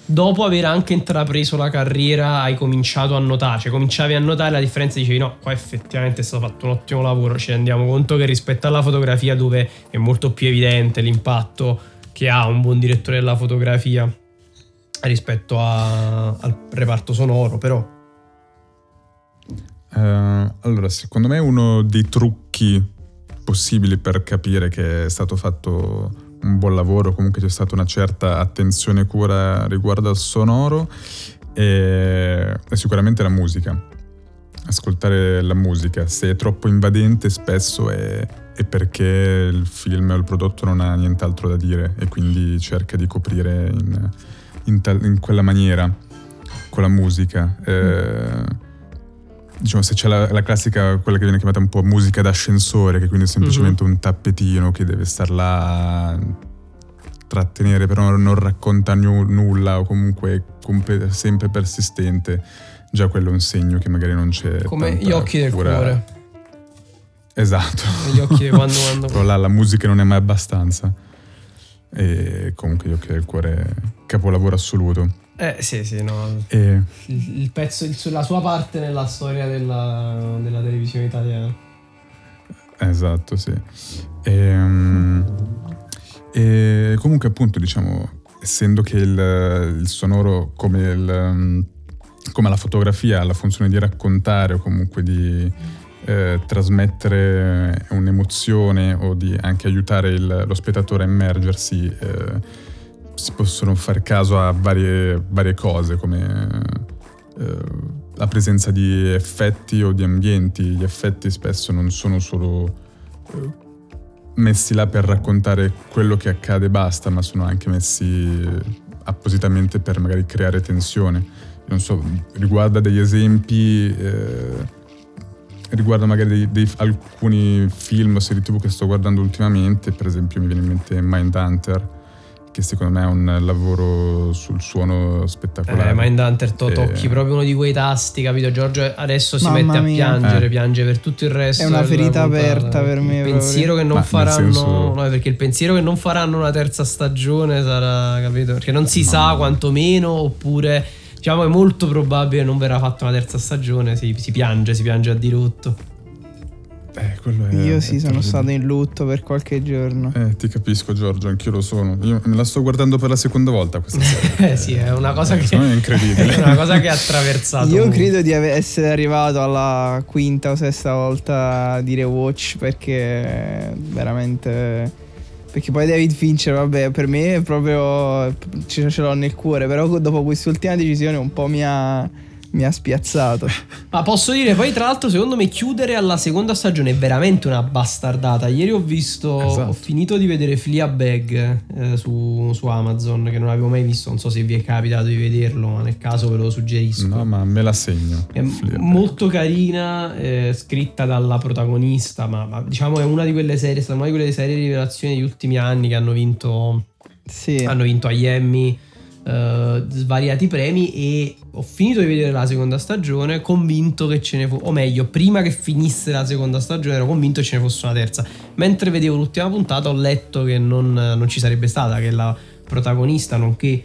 dopo aver anche intrapreso la carriera hai cominciato a notare, cioè cominciavi a notare la differenza e dicevi no, qua effettivamente è stato fatto un ottimo lavoro, ci rendiamo conto che rispetto alla fotografia dove è molto più evidente l'impatto che ha un buon direttore della fotografia rispetto a, al reparto sonoro, però... Uh, allora, secondo me uno dei trucchi possibili per capire che è stato fatto un buon lavoro, comunque c'è stata una certa attenzione e cura riguardo al sonoro e, e sicuramente la musica. Ascoltare la musica, se è troppo invadente spesso è, è perché il film o il prodotto non ha nient'altro da dire e quindi cerca di coprire in, in, tal, in quella maniera con la musica. Eh, diciamo, se c'è la, la, classica, quella che viene chiamata un po' musica d'ascensore, che quindi è semplicemente mm-hmm. un tappetino che deve star là a trattenere, però non racconta n- nulla o comunque è compl- sempre persistente, già quello è un segno che magari non c'è. Come gli occhi del cura. cuore. Esatto. Gli occhi quando, quando... però là la musica non è mai abbastanza. E comunque gli occhi del cuore capolavoro assoluto. Eh sì, sì, no. E... Il, il, pezzo, il, la sua parte nella storia della, della televisione italiana. Esatto, sì. E, um, e comunque appunto diciamo, essendo che il, il sonoro come, il, come, la fotografia ha la funzione di raccontare o comunque di eh, trasmettere un'emozione o di anche aiutare il, lo spettatore a immergersi, eh, si possono fare caso a varie, varie cose come eh, la presenza di effetti o di ambienti. Gli effetti spesso non sono solo eh, messi là per raccontare quello che accade e basta, ma sono anche messi appositamente per magari creare tensione. Non so, riguarda degli esempi, eh, riguarda magari dei, dei, alcuni film o serie tv che sto guardando ultimamente, per esempio mi viene in mente Mindhunter, che secondo me è un lavoro sul suono spettacolare. Eh, Mindhunter to- E- tocchi proprio uno di quei tasti, capito? Giorgio adesso si Mamma mette a mia. piangere, Eh. piange per tutto il resto. È una ferita aperta per me, Il pensiero che non Ma faranno, senso- no, perché il pensiero che non faranno una terza stagione sarà, capito? Perché non si sa quantomeno, oppure diciamo è molto probabile non verrà fatta una terza stagione. Si, si piange, si piange a dirotto. Eh, è- Io sì, sono terribile. stato in lutto per qualche giorno. Eh, ti capisco Giorgio, anch'io lo sono. Io me la sto guardando per la seconda volta questa serie. Eh sì, è una cosa che Secondo me è incredibile. è una cosa che ha attraversato. Io credo di essere arrivato alla quinta o sesta volta di rewatch perché veramente. Perché poi David Fincher, vabbè, per me è proprio. ce l'ho nel cuore. Però dopo quest'ultima decisione un po' mi ha, mi ha spiazzato. Ma posso dire, poi tra l'altro, secondo me chiudere alla seconda stagione è veramente una bastardata. Ieri ho visto, Esatto. ho finito di vedere Fleabag eh, su, su Amazon, che non avevo mai visto, non so se vi è capitato di vederlo, ma nel caso ve lo suggerisco. No, ma me la segno. È Fleabag. molto carina, eh, scritta dalla protagonista, ma, ma diciamo è una di quelle serie, è stata una di quelle serie di rivelazioni degli ultimi anni che hanno vinto Sì. hanno vinto agli Emmy eh, svariati premi e ho finito di vedere la seconda stagione convinto che ce ne fosse o meglio prima che finisse la seconda stagione ero convinto che ce ne fosse una terza. Mentre vedevo l'ultima puntata ho letto che non, non ci sarebbe stata che la protagonista nonché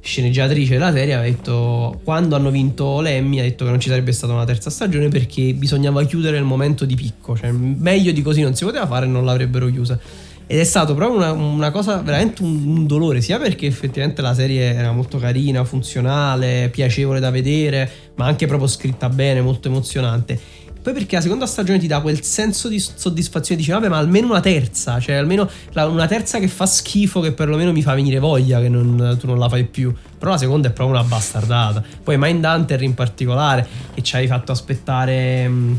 sceneggiatrice della serie ha detto quando hanno vinto l'Emmy ha detto che non ci sarebbe stata una terza stagione perché bisognava chiudere il momento di picco cioè meglio di così non si poteva fare e non l'avrebbero chiusa ed è stato proprio una, una cosa veramente un, un dolore, sia perché effettivamente la serie era molto carina, funzionale, piacevole da vedere, ma anche proprio scritta bene, molto emozionante. Poi perché la seconda stagione ti dà quel senso di soddisfazione, dici vabbè ma almeno una terza, cioè almeno la- una terza che fa schifo, che perlomeno mi fa venire voglia che non- tu non la fai più. Però la seconda è proprio una bastardata. Poi Mindhunter in particolare, che ci hai fatto aspettare... mm,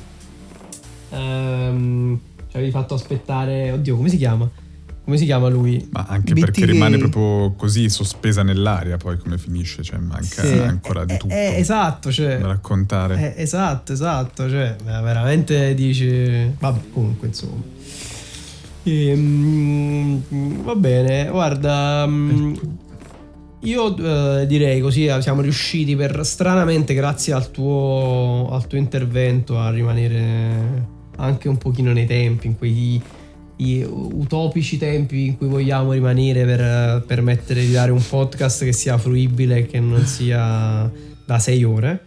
ehm, ci avevi fatto aspettare... Oddio, come si chiama? Come si chiama lui? Ma anche BTK. perché rimane proprio così sospesa nell'aria poi come finisce, cioè manca Sì. ancora di Eh, tutto eh, esatto, cioè... da raccontare. Eh, esatto, esatto, cioè veramente dici... Vabbè, comunque insomma. Ehm, va bene, guarda... mm, Io eh, direi così eh, siamo riusciti per stranamente grazie al tuo, al tuo intervento a rimanere anche un pochino nei tempi, in quei i utopici tempi in cui vogliamo rimanere per permettere di dare un podcast che sia fruibile e che non sia da sei ore.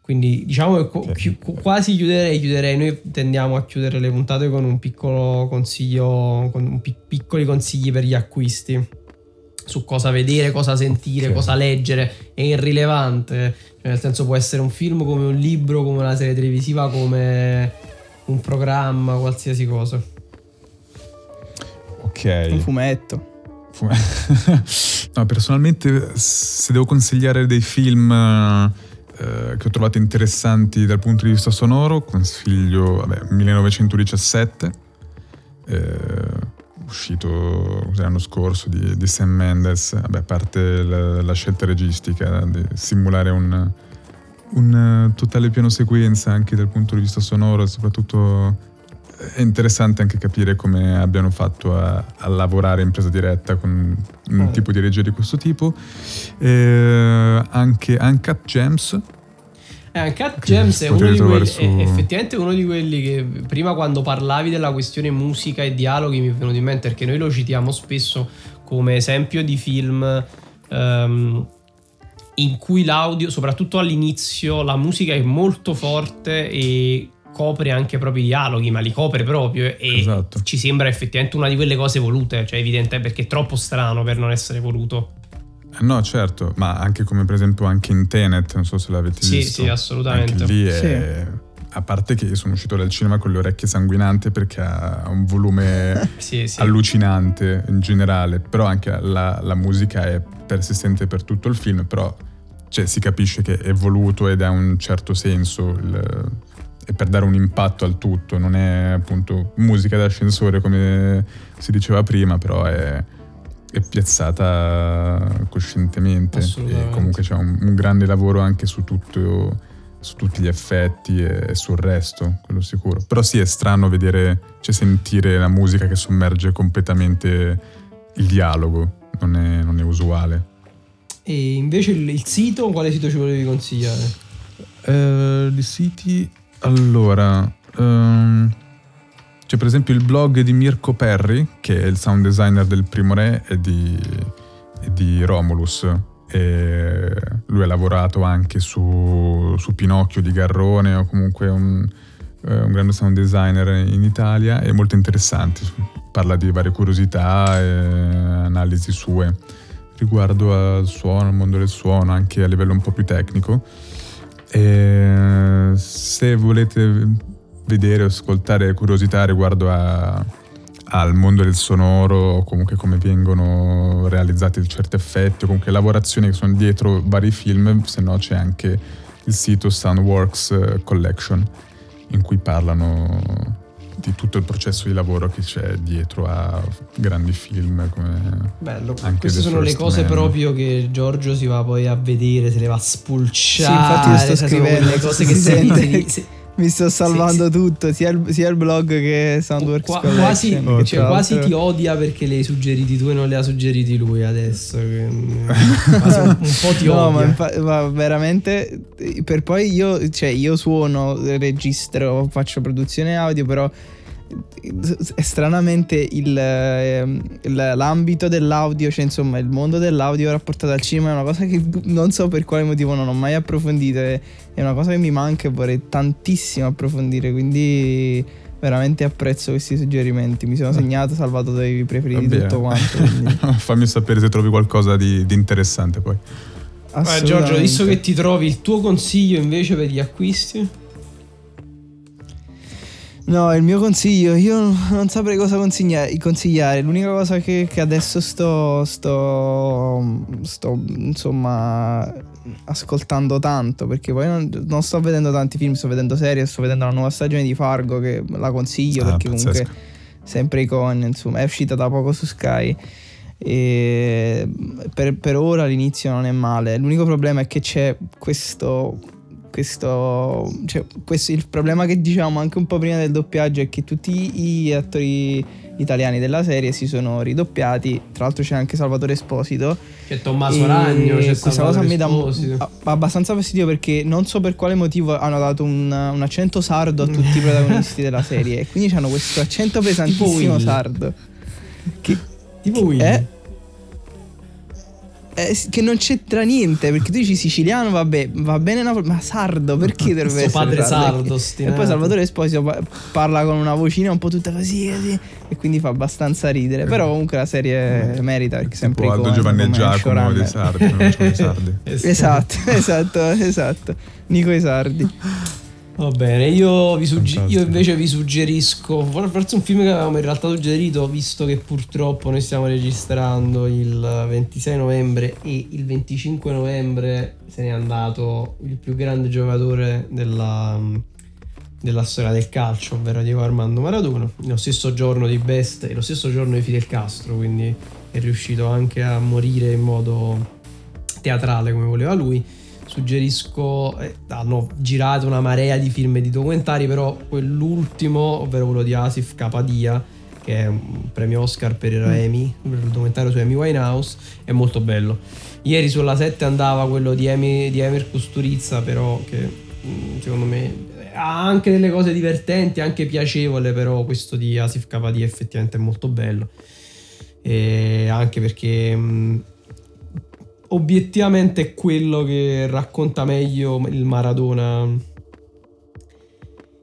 Quindi diciamo che chi- qu- quasi chiuderei, chiuderei. Noi tendiamo a chiudere le puntate con un piccolo consiglio, con un pi- piccoli consigli per gli acquisti su cosa vedere, cosa sentire, Ok. cosa leggere. È irrilevante, cioè, nel senso può essere un film come un libro, come una serie televisiva, come un programma, qualsiasi cosa. Ok. Un fumetto. Fu- no, personalmente se devo consigliare dei film eh, che ho trovato interessanti dal punto di vista sonoro, consiglio vabbè, 1917, eh, uscito l'anno scorso di, di Sam Mendes, vabbè, a parte la, la scelta registica di simulare un, un eh, totale piano sequenza anche dal punto di vista sonoro e soprattutto è interessante anche capire come abbiano fatto a, a lavorare in presa diretta con un Eh. tipo di regia di questo tipo. Eh, anche Uncut Gems, Eh, Uncut Gems è uno di quelli, su- è effettivamente uno di quelli che prima quando parlavi della questione musica e dialoghi mi è venuto in mente perché noi lo citiamo spesso come esempio di film ehm, in cui l'audio, soprattutto all'inizio, la musica è molto forte e copre anche proprio i dialoghi, ma li copre proprio e Esatto. ci sembra effettivamente una di quelle cose volute, cioè evidente perché è troppo strano per non essere voluto. Eh, no certo, ma anche come per esempio anche in Tenet, non so se l'avete Sì, visto. sì, assolutamente. Anche lì è... A parte che sono uscito dal cinema con le orecchie sanguinanti perché ha un volume Sì, sì. allucinante in generale, però anche la, la musica è persistente per tutto il film, però cioè, si capisce che è voluto ed ha un certo senso il- per dare un impatto al tutto, non è appunto musica d'ascensore come si diceva prima, però è, è piazzata coscientemente e comunque c'è un, un grande lavoro anche su tutto su tutti gli effetti e, e sul resto, quello sicuro. Però sì, è strano vedere, cioè sentire la musica che sommerge completamente il dialogo non è, non è usuale. E invece il, il sito, quale sito ci volevi consigliare? Eh, di siti, allora, ehm, c'è per esempio il blog di Mirko Perry, che è il sound designer del Primo Re e di, e di Romulus. E lui ha lavorato anche su, su Pinocchio di Garrone o comunque un, eh, un grande sound designer in Italia, è molto interessante, parla di varie curiosità e analisi sue riguardo al suono, al mondo del suono, anche a livello un po' più tecnico. E se volete vedere o ascoltare curiosità riguardo a, al mondo del sonoro, comunque come vengono realizzati certi effetti, o comunque lavorazioni che sono dietro vari film, se no c'è anche il sito Soundworks Collection in cui parlano di tutto il processo di lavoro che c'è dietro a grandi film come bello. queste sono le cose Man. proprio che Giorgio si va poi a vedere se le va a spulciare sì, infatti io sto scrivendo. le cose che si sente si, mi sto salvando sì, tutto, sia il, sia il, blog che Soundworks Qua, quasi, oh, cioè, quasi, ti odia perché le hai suggeriti tu e non le ha suggeriti lui adesso. un, po' ti no, odia. Ma, ma, veramente, per poi io, cioè, io suono, registro, faccio produzione audio, però stranamente il, ehm, l'ambito dell'audio, cioè insomma il mondo dell'audio rapportato al cinema è una cosa che non so per quale motivo non ho mai approfondito, è, una cosa che mi manca e vorrei tantissimo approfondire, quindi veramente apprezzo questi suggerimenti, mi sono segnato, salvato dai preferiti tutto quanto. Fammi sapere se trovi qualcosa di, di interessante poi. Giorgio, visto che ti trovi il tuo consiglio invece per gli acquisti? No, il mio consiglio, io non saprei cosa consigliare. L'unica cosa che, che adesso sto, sto, sto, insomma, ascoltando tanto, perché poi non, non, sto vedendo tanti film, sto vedendo serie, sto vedendo la nuova stagione di Fargo che la consiglio ah, perché pazzesco. comunque sempre icon, insomma, è uscita da poco su Sky. E per, per ora l'inizio non è male. L'unico problema è che c'è questo questo, cioè, questo, il problema che diciamo anche un po' prima del doppiaggio è che tutti gli attori italiani della serie si sono ridoppiati. Tra l'altro c'è anche Salvatore Esposito. C'è Tommaso Ragno. C'è questa cosa mi dà abbastanza fastidio perché non so per quale motivo hanno dato un, un accento sardo a tutti i protagonisti della serie. E quindi hanno questo accento pesantissimo sardo. Che, tipo Will. È, eh, che non c'entra niente perché tu dici siciliano vabbè va bene Napoli ma sardo perché dovrebbe essere padre sardo, e poi Salvatore Esposito parla con una vocina un po' tutta così, così e quindi fa abbastanza ridere. Però comunque la serie merita perché sempre Aldo Giovanni e Giacomo dei sardi, sardi. esatto esatto esatto. Nico i sardi Va bene, io, sugge- io, invece vi suggerisco, forse un film che avevamo in realtà suggerito, visto che purtroppo noi stiamo registrando il 26 novembre e il 25 novembre se n'è andato il più grande giocatore della, della storia del calcio, ovvero Diego Armando Maradona, lo stesso giorno di Best e lo stesso giorno di Fidel Castro, quindi è riuscito anche a morire in modo teatrale come voleva lui suggerisco, eh, hanno girato una marea di film e di documentari, però quell'ultimo, ovvero quello di Asif Kapadia, che è un premio Oscar per mm. Amy, il documentario su Amy Winehouse, è molto bello. Ieri sulla 7 andava quello di, Amy, di Emer Custurizza, però che mm, secondo me ha anche delle cose divertenti, anche piacevole, però questo di Asif Kapadia effettivamente è molto bello. E anche perché... Obiettivamente è quello che racconta meglio il Maradona.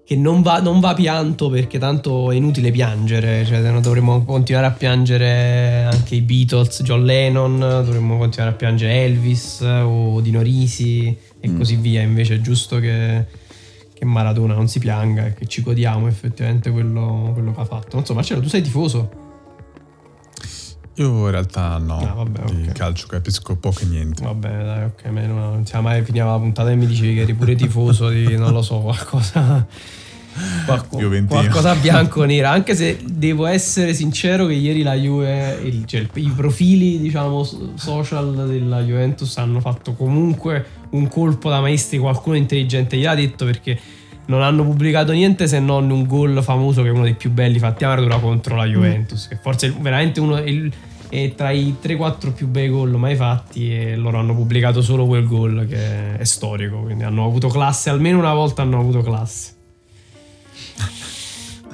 Che non va, non va pianto perché tanto è inutile piangere, cioè dovremmo continuare a piangere anche i Beatles, John Lennon, dovremmo continuare a piangere Elvis o Dino Risi e mm. così via. Invece è giusto che, che, Maradona non si pianga e che ci godiamo effettivamente quello, quello che ha fatto. Non so, Marcello, tu sei tifoso? Io in realtà no, ah, vabbè, di okay. calcio capisco poco e niente. Vabbè, dai, ok, meno, non siamo mai finiva la puntata e mi dicevi che eri pure tifoso di, non lo so, qualcosa... Qualco, qualcosa bianco nera. Anche se devo essere sincero che ieri la Juve il, cioè, i profili diciamo social della Juventus hanno fatto comunque un colpo da maestri. Qualcuno intelligente gliel'ha detto perché non hanno pubblicato niente se non un gol famoso che è uno dei più belli fatti a Maradona contro la Juventus, mm. che forse è veramente uno, il, e tra i 3-4 più bei gol mai fatti e loro hanno pubblicato solo quel gol che è storico, quindi hanno avuto classe, almeno una volta hanno avuto classe.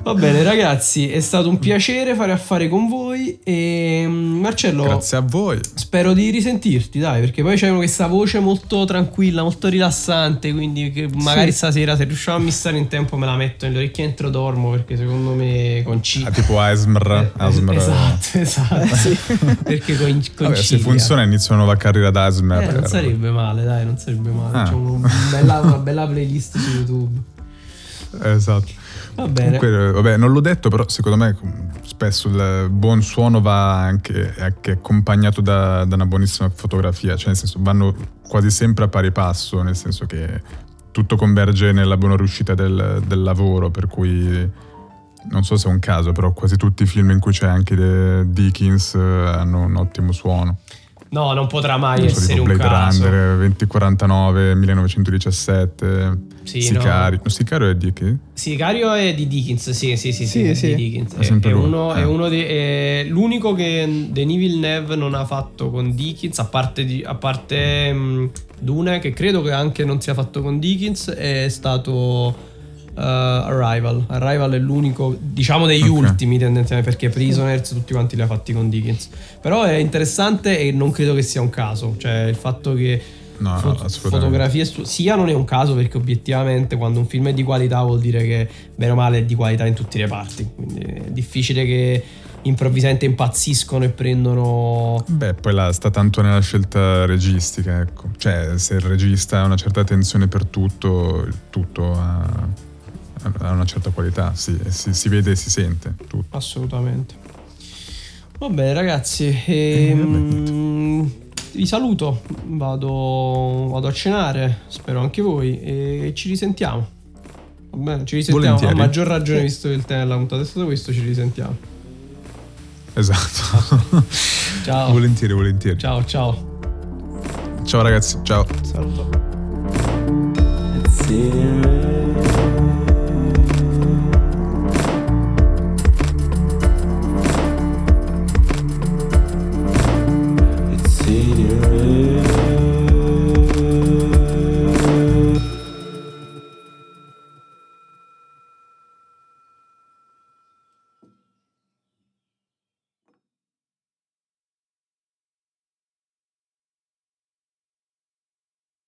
Va bene ragazzi, è stato un piacere fare affare con voi e mm, Marcello... Grazie a voi. Spero di risentirti, dai, perché poi c'è questa voce molto tranquilla, molto rilassante, quindi magari sì. stasera se riusciamo a missare in tempo me la metto nelle orecchie entro dormo, perché secondo me con C... Ah, tipo Asmr. Eh, Asmr. Esatto, esatto. sì. perché con, con Vabbè, Se funziona inizia una nuova carriera da Asmr. Eh, non sarebbe male, dai, non sarebbe male. Ah. C'è una bella, una bella playlist su YouTube. Esatto. Va bene. Comunque, vabbè, non l'ho detto, però secondo me spesso il buon suono va anche, anche accompagnato da, da, una buonissima fotografia, cioè nel senso vanno quasi sempre a pari passo, nel senso che tutto converge nella buona riuscita del, del lavoro, per cui non so se è un caso, però quasi tutti i film in cui c'è anche Dickens eh, hanno un ottimo suono. No, non potrà mai non so, essere un Blade caso. Runner 2049, 1917, Sì, Sicario. no. No, Sicario è di che? Sicario è di Dickens, sì, sì, sì, sì, Sì, è sì. di Dickens. È È, è uno, eh. è uno dei, è l'unico che Denis Villeneuve non ha fatto con Dickens, a parte, di- a parte mh, Dune, che credo che anche non sia fatto con Dickens, è stato Arrival. Arrival è l'unico, diciamo, degli Ok. ultimi tendenzialmente, perché Prisoners tutti quanti li ha fatti con Dickens. Però è interessante e non credo che sia un caso, cioè il fatto che No, Fo- fotografie su- sia non è un caso perché obiettivamente quando un film è di qualità vuol dire che bene o male è di qualità in tutti i reparti quindi è difficile che improvvisamente impazziscono e prendono Beh, poi là sta tanto nella scelta registica, ecco. Cioè, se il regista ha una certa attenzione per tutto, tutto ha, ha una certa qualità, sì, si, si, vede e si sente tutto. Assolutamente. Vabbè ragazzi, eh, ehm, eh, vi saluto, vado, vado, a cenare, spero anche voi, e ci risentiamo. Va bene, ci risentiamo, Volentieri. a maggior ragione visto che il tema della puntata è stato questo, ci risentiamo. Esatto. Ciao. volentieri, volentieri. Ciao, ciao. Ciao ragazzi, ciao. Saluto.